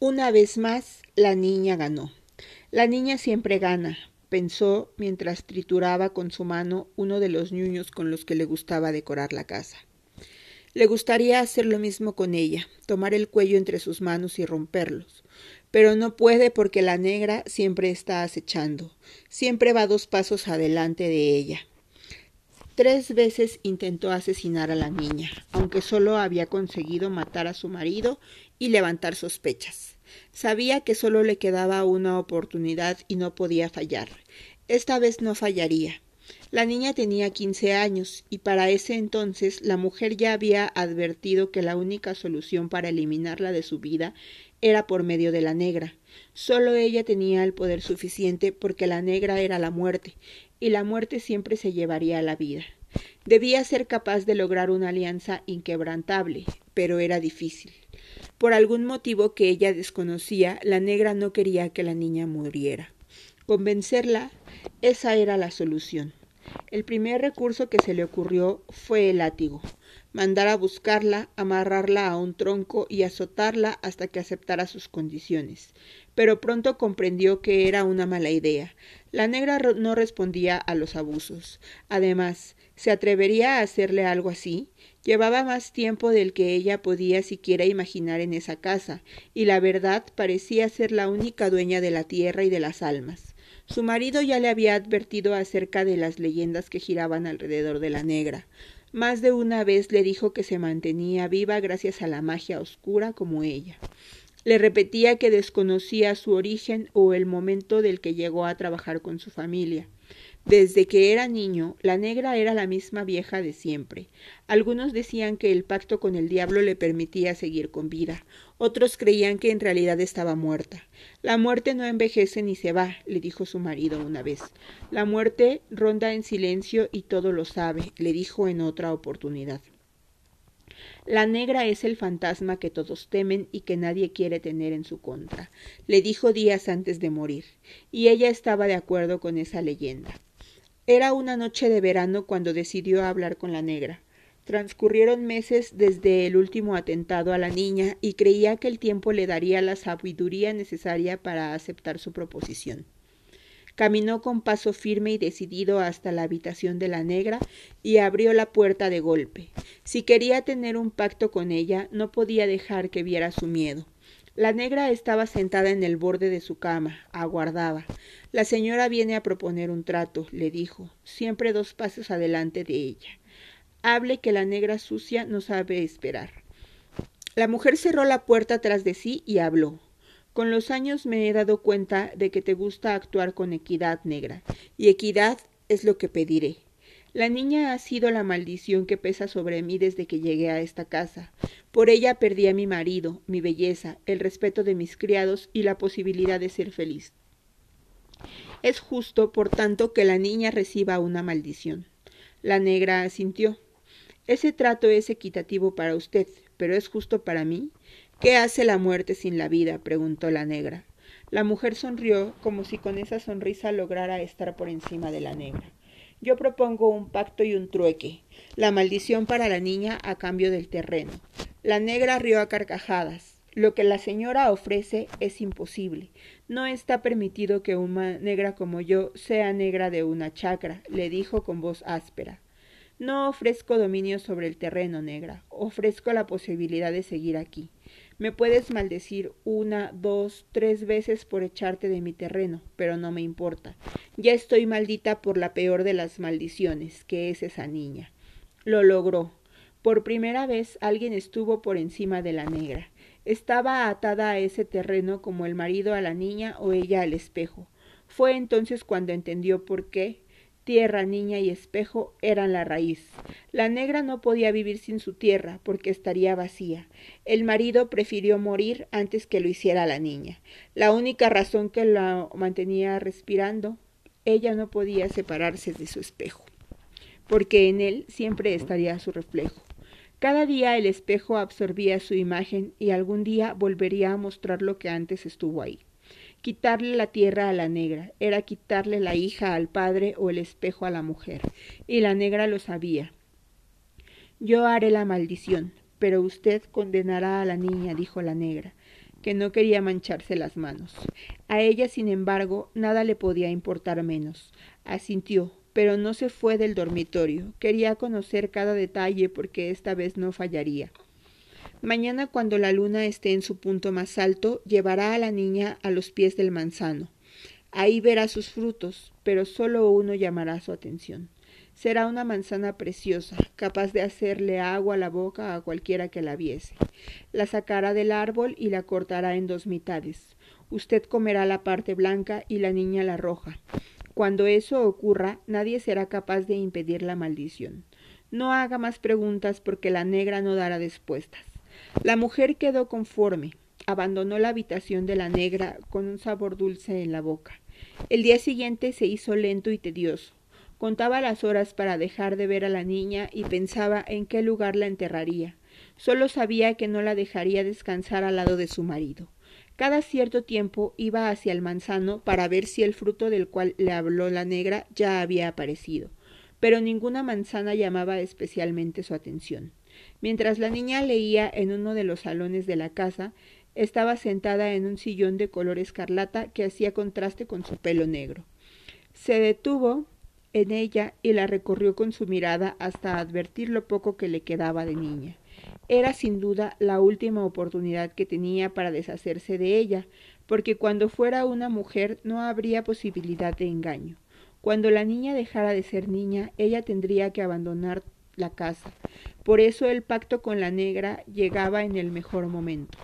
Una vez más, la niña ganó. La niña siempre gana, pensó mientras trituraba con su mano uno de los ñuños con los que le gustaba decorar la casa. Le gustaría hacer lo mismo con ella, tomar el cuello entre sus manos y romperlos. Pero no puede porque la negra siempre está acechando, siempre va dos pasos adelante de ella. Tres veces intentó asesinar a la niña, aunque solo había conseguido matar a su marido y levantar sospechas. Sabía que solo le quedaba una oportunidad y no podía fallar. Esta vez no fallaría. La niña tenía quince años y para ese entonces la mujer ya había advertido que la única solución para eliminarla de su vida era por medio de la negra. Solo ella tenía el poder suficiente porque la negra era la muerte, y la muerte siempre se llevaría a la vida. Debía ser capaz de lograr una alianza inquebrantable, pero era difícil. Por algún motivo que ella desconocía, la negra no quería que la niña muriera. Convencerla, esa era la solución. El primer recurso que se le ocurrió fue el látigo. Mandar a buscarla, amarrarla a un tronco y azotarla hasta que aceptara sus condiciones. Pero pronto comprendió que era una mala idea. La negra no respondía a los abusos. Además, ¿se atrevería a hacerle algo así? Llevaba más tiempo del que ella podía siquiera imaginar en esa casa, y la verdad parecía ser la única dueña de la tierra y de las almas. Su marido ya le había advertido acerca de las leyendas que giraban alrededor de la negra. Más de una vez le dijo que se mantenía viva gracias a la magia oscura como ella. Le repetía que desconocía su origen o el momento del que llegó a trabajar con su familia. Desde que era niño, la negra era la misma vieja de siempre. Algunos decían que el pacto con el diablo le permitía seguir con vida, otros creían que en realidad estaba muerta. La muerte no envejece ni se va, le dijo su marido una vez. La muerte ronda en silencio y todo lo sabe, le dijo en otra oportunidad. La negra es el fantasma que todos temen y que nadie quiere tener en su contra, le dijo días antes de morir, y ella estaba de acuerdo con esa leyenda. Era una noche de verano cuando decidió hablar con la negra. Transcurrieron meses desde el último atentado a la niña y creía que el tiempo le daría la sabiduría necesaria para aceptar su proposición. Caminó con paso firme y decidido hasta la habitación de la negra y abrió la puerta de golpe. Si quería tener un pacto con ella, no podía dejar que viera su miedo. La negra estaba sentada en el borde de su cama, aguardaba. La señora viene a proponer un trato, le dijo, siempre dos pasos adelante de ella. Hable que la negra sucia no sabe esperar. La mujer cerró la puerta tras de sí y habló. Con los años me he dado cuenta de que te gusta actuar con equidad negra, y equidad es lo que pediré. La niña ha sido la maldición que pesa sobre mí desde que llegué a esta casa. Por ella perdí a mi marido, mi belleza, el respeto de mis criados y la posibilidad de ser feliz. Es justo, por tanto, que la niña reciba una maldición. La negra asintió. Ese trato es equitativo para usted, pero es justo para mí. ¿Qué hace la muerte sin la vida? preguntó la negra. La mujer sonrió como si con esa sonrisa lograra estar por encima de la negra. Yo propongo un pacto y un trueque. La maldición para la niña a cambio del terreno. La negra rió a carcajadas. Lo que la señora ofrece es imposible. No está permitido que una negra como yo sea negra de una chacra, le dijo con voz áspera. No ofrezco dominio sobre el terreno, negra. Ofrezco la posibilidad de seguir aquí. Me puedes maldecir una, dos, tres veces por echarte de mi terreno, pero no me importa. Ya estoy maldita por la peor de las maldiciones, que es esa niña. Lo logró. Por primera vez alguien estuvo por encima de la negra. Estaba atada a ese terreno como el marido a la niña o ella al espejo. Fue entonces cuando entendió por qué, tierra, niña y espejo eran la raíz. La negra no podía vivir sin su tierra, porque estaría vacía. El marido prefirió morir antes que lo hiciera la niña. La única razón que la mantenía respirando, ella no podía separarse de su espejo, porque en él siempre estaría su reflejo. Cada día el espejo absorbía su imagen y algún día volvería a mostrar lo que antes estuvo ahí. Quitarle la tierra a la negra era quitarle la hija al padre o el espejo a la mujer, y la negra lo sabía. Yo haré la maldición, pero usted condenará a la niña, dijo la negra, que no quería mancharse las manos. A ella, sin embargo, nada le podía importar menos. Asintió, pero no se fue del dormitorio. Quería conocer cada detalle porque esta vez no fallaría. Mañana, cuando la luna esté en su punto más alto, llevará a la niña a los pies del manzano. Ahí verá sus frutos, pero solo uno llamará su atención. Será una manzana preciosa, capaz de hacerle agua a la boca a cualquiera que la viese. La sacará del árbol y la cortará en dos mitades. Usted comerá la parte blanca y la niña la roja. Cuando eso ocurra, nadie será capaz de impedir la maldición. No haga más preguntas porque la negra no dará respuestas. La mujer quedó conforme, abandonó la habitación de la negra con un sabor dulce en la boca. El día siguiente se hizo lento y tedioso. Contaba las horas para dejar de ver a la niña y pensaba en qué lugar la enterraría. Solo sabía que no la dejaría descansar al lado de su marido. Cada cierto tiempo iba hacia el manzano para ver si el fruto del cual le habló la negra ya había aparecido, pero ninguna manzana llamaba especialmente su atención. Mientras la niña leía en uno de los salones de la casa, estaba sentada en un sillón de color escarlata que hacía contraste con su pelo negro. Se detuvo en ella y la recorrió con su mirada hasta advertir lo poco que le quedaba de niña. Era sin duda la última oportunidad que tenía para deshacerse de ella, porque cuando fuera una mujer no habría posibilidad de engaño. Cuando la niña dejara de ser niña, ella tendría que abandonar la casa. Por eso el pacto con la negra llegaba en el mejor momento.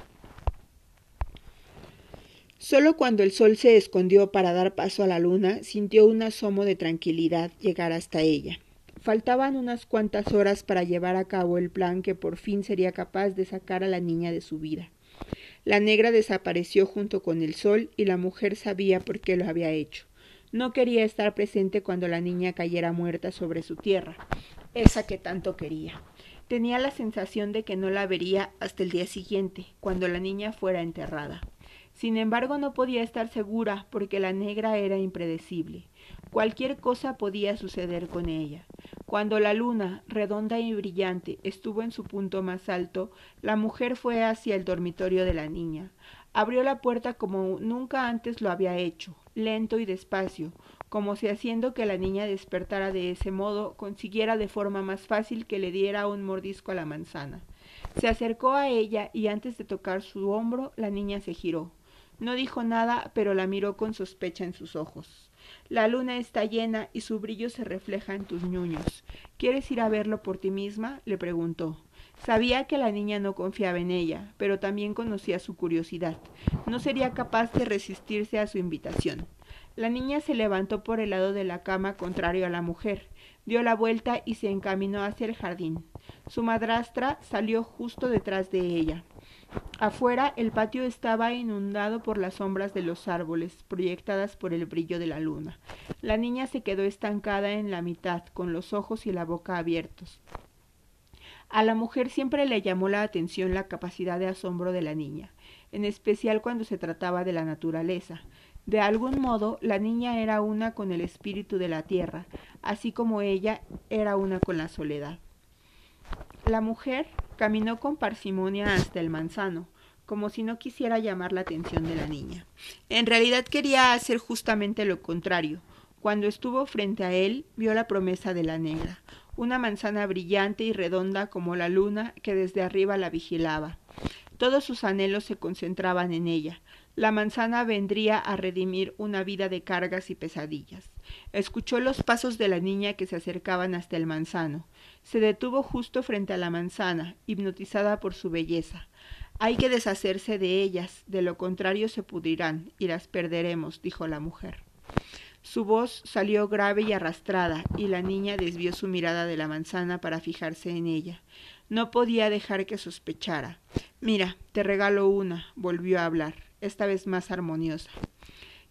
Solo cuando el sol se escondió para dar paso a la luna, sintió un asomo de tranquilidad llegar hasta ella. Faltaban unas cuantas horas para llevar a cabo el plan que por fin sería capaz de sacar a la niña de su vida. La negra desapareció junto con el sol y la mujer sabía por qué lo había hecho. No quería estar presente cuando la niña cayera muerta sobre su tierra, esa que tanto quería. Tenía la sensación de que no la vería hasta el día siguiente, cuando la niña fuera enterrada. Sin embargo, no podía estar segura porque la negra era impredecible. Cualquier cosa podía suceder con ella. Cuando la luna, redonda y brillante, estuvo en su punto más alto, la mujer fue hacia el dormitorio de la niña. Abrió la puerta como nunca antes lo había hecho, lento y despacio, como si haciendo que la niña despertara de ese modo consiguiera de forma más fácil que le diera un mordisco a la manzana. Se acercó a ella y antes de tocar su hombro la niña se giró. No dijo nada, pero la miró con sospecha en sus ojos. La luna está llena y su brillo se refleja en tus ñuños. ¿Quieres ir a verlo por ti misma? le preguntó. Sabía que la niña no confiaba en ella, pero también conocía su curiosidad. No sería capaz de resistirse a su invitación. La niña se levantó por el lado de la cama contrario a la mujer, dio la vuelta y se encaminó hacia el jardín. Su madrastra salió justo detrás de ella. Afuera el patio estaba inundado por las sombras de los árboles, proyectadas por el brillo de la luna. La niña se quedó estancada en la mitad, con los ojos y la boca abiertos. A la mujer siempre le llamó la atención la capacidad de asombro de la niña, en especial cuando se trataba de la naturaleza. De algún modo, la niña era una con el espíritu de la tierra, así como ella era una con la soledad. La mujer caminó con parsimonia hasta el manzano, como si no quisiera llamar la atención de la niña. En realidad quería hacer justamente lo contrario. Cuando estuvo frente a él, vio la promesa de la negra, una manzana brillante y redonda como la luna que desde arriba la vigilaba. Todos sus anhelos se concentraban en ella. La manzana vendría a redimir una vida de cargas y pesadillas. Escuchó los pasos de la niña que se acercaban hasta el manzano. Se detuvo justo frente a la manzana, hipnotizada por su belleza. Hay que deshacerse de ellas, de lo contrario se pudrirán y las perderemos, dijo la mujer. Su voz salió grave y arrastrada, y la niña desvió su mirada de la manzana para fijarse en ella. No podía dejar que sospechara. Mira, te regalo una, volvió a hablar, esta vez más armoniosa.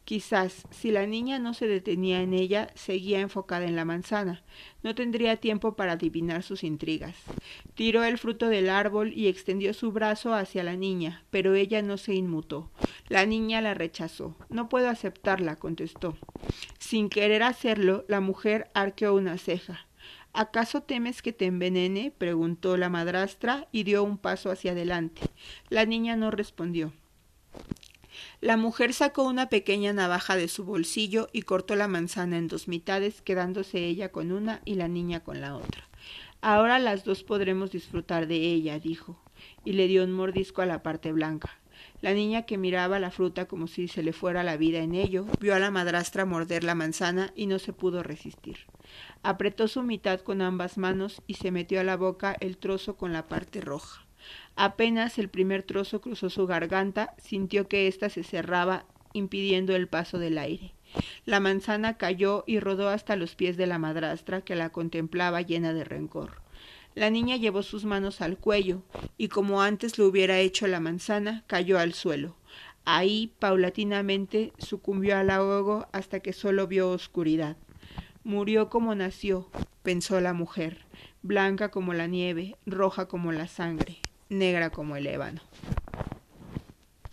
Quizás, si la niña no se detenía en ella, seguía enfocada en la manzana. No tendría tiempo para adivinar sus intrigas. Tiró el fruto del árbol y extendió su brazo hacia la niña, pero ella no se inmutó. La niña la rechazó. No puedo aceptarla, contestó. Sin querer hacerlo, la mujer arqueó una ceja. ¿Acaso temes que te envenene? preguntó la madrastra y dio un paso hacia adelante. La niña no respondió. La mujer sacó una pequeña navaja de su bolsillo y cortó la manzana en dos mitades, quedándose ella con una y la niña con la otra. Ahora las dos podremos disfrutar de ella, dijo, y le dio un mordisco a la parte blanca. La niña que miraba la fruta como si se le fuera la vida en ello, vio a la madrastra morder la manzana y no se pudo resistir. Apretó su mitad con ambas manos y se metió a la boca el trozo con la parte roja. Apenas el primer trozo cruzó su garganta, sintió que ésta se cerraba, impidiendo el paso del aire. La manzana cayó y rodó hasta los pies de la madrastra, que la contemplaba llena de rencor. La niña llevó sus manos al cuello, y como antes lo hubiera hecho la manzana, cayó al suelo. Ahí, paulatinamente, sucumbió al ahogo hasta que solo vio oscuridad. Murió como nació, pensó la mujer, blanca como la nieve, roja como la sangre, negra como el ébano.